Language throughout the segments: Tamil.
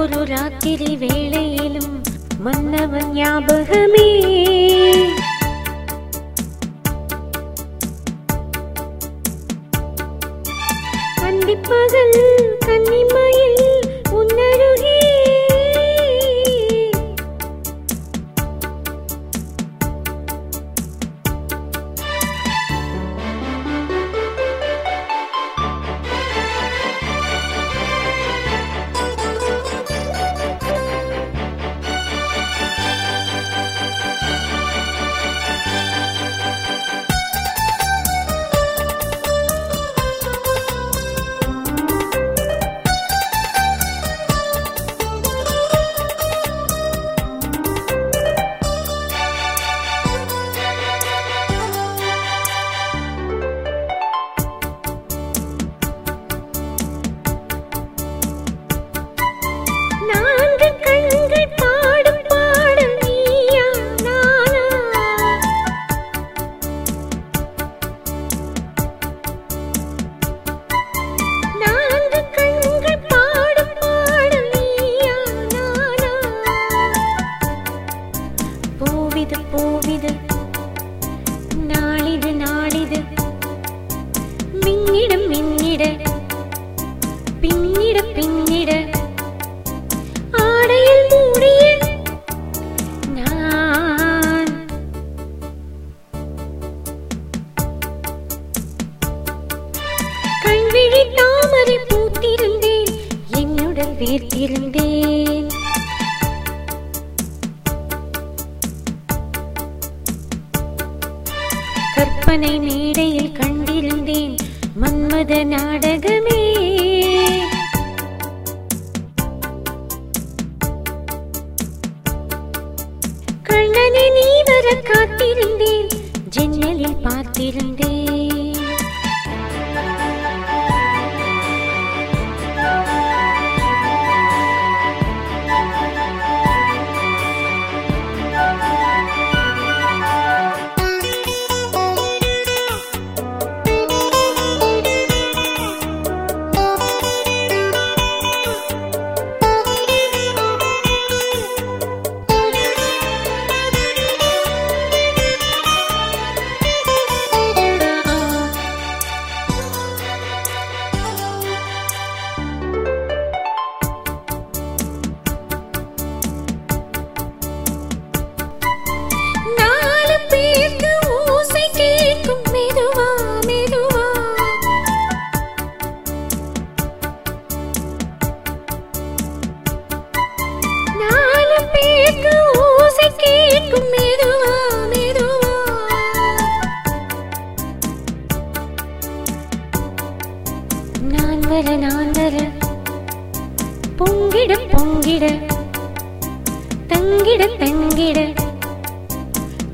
ஒரு ராத்திரி வேளையிலும் மன்னவன் ஞாபகமே மின்னிட மின்னிட பின்னிட பின்னிட. ஆடையில் மூடிய நான். கண்விழி தாமரை பூத்திருந்தேன் என்னுடன் வீர்த்திருந்தேன். கற்பனை மேடையில் கண்டிருந்தேன் மன்மத நாடகமே. கண்ணனை நீ வர காத்திருந்தேன் ஜன்னலில் பார்த்திருந்தேன். நான் வர பொங்கிட பொங்கிட. தங்கிட தங்கிட.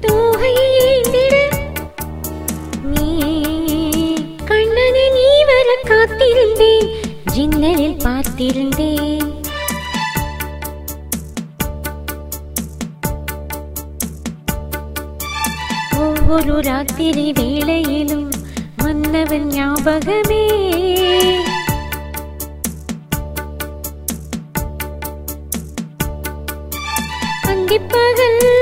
தூகையேந்திட நீ கண்ணனை நீ வர காத்திருந்தேன். ஜின்னலில் பார்த்திருந்தேன். ஒவ்வொரு ராத்திரி வேளையிலும் மன்னவன் ஞாபகமே பகல்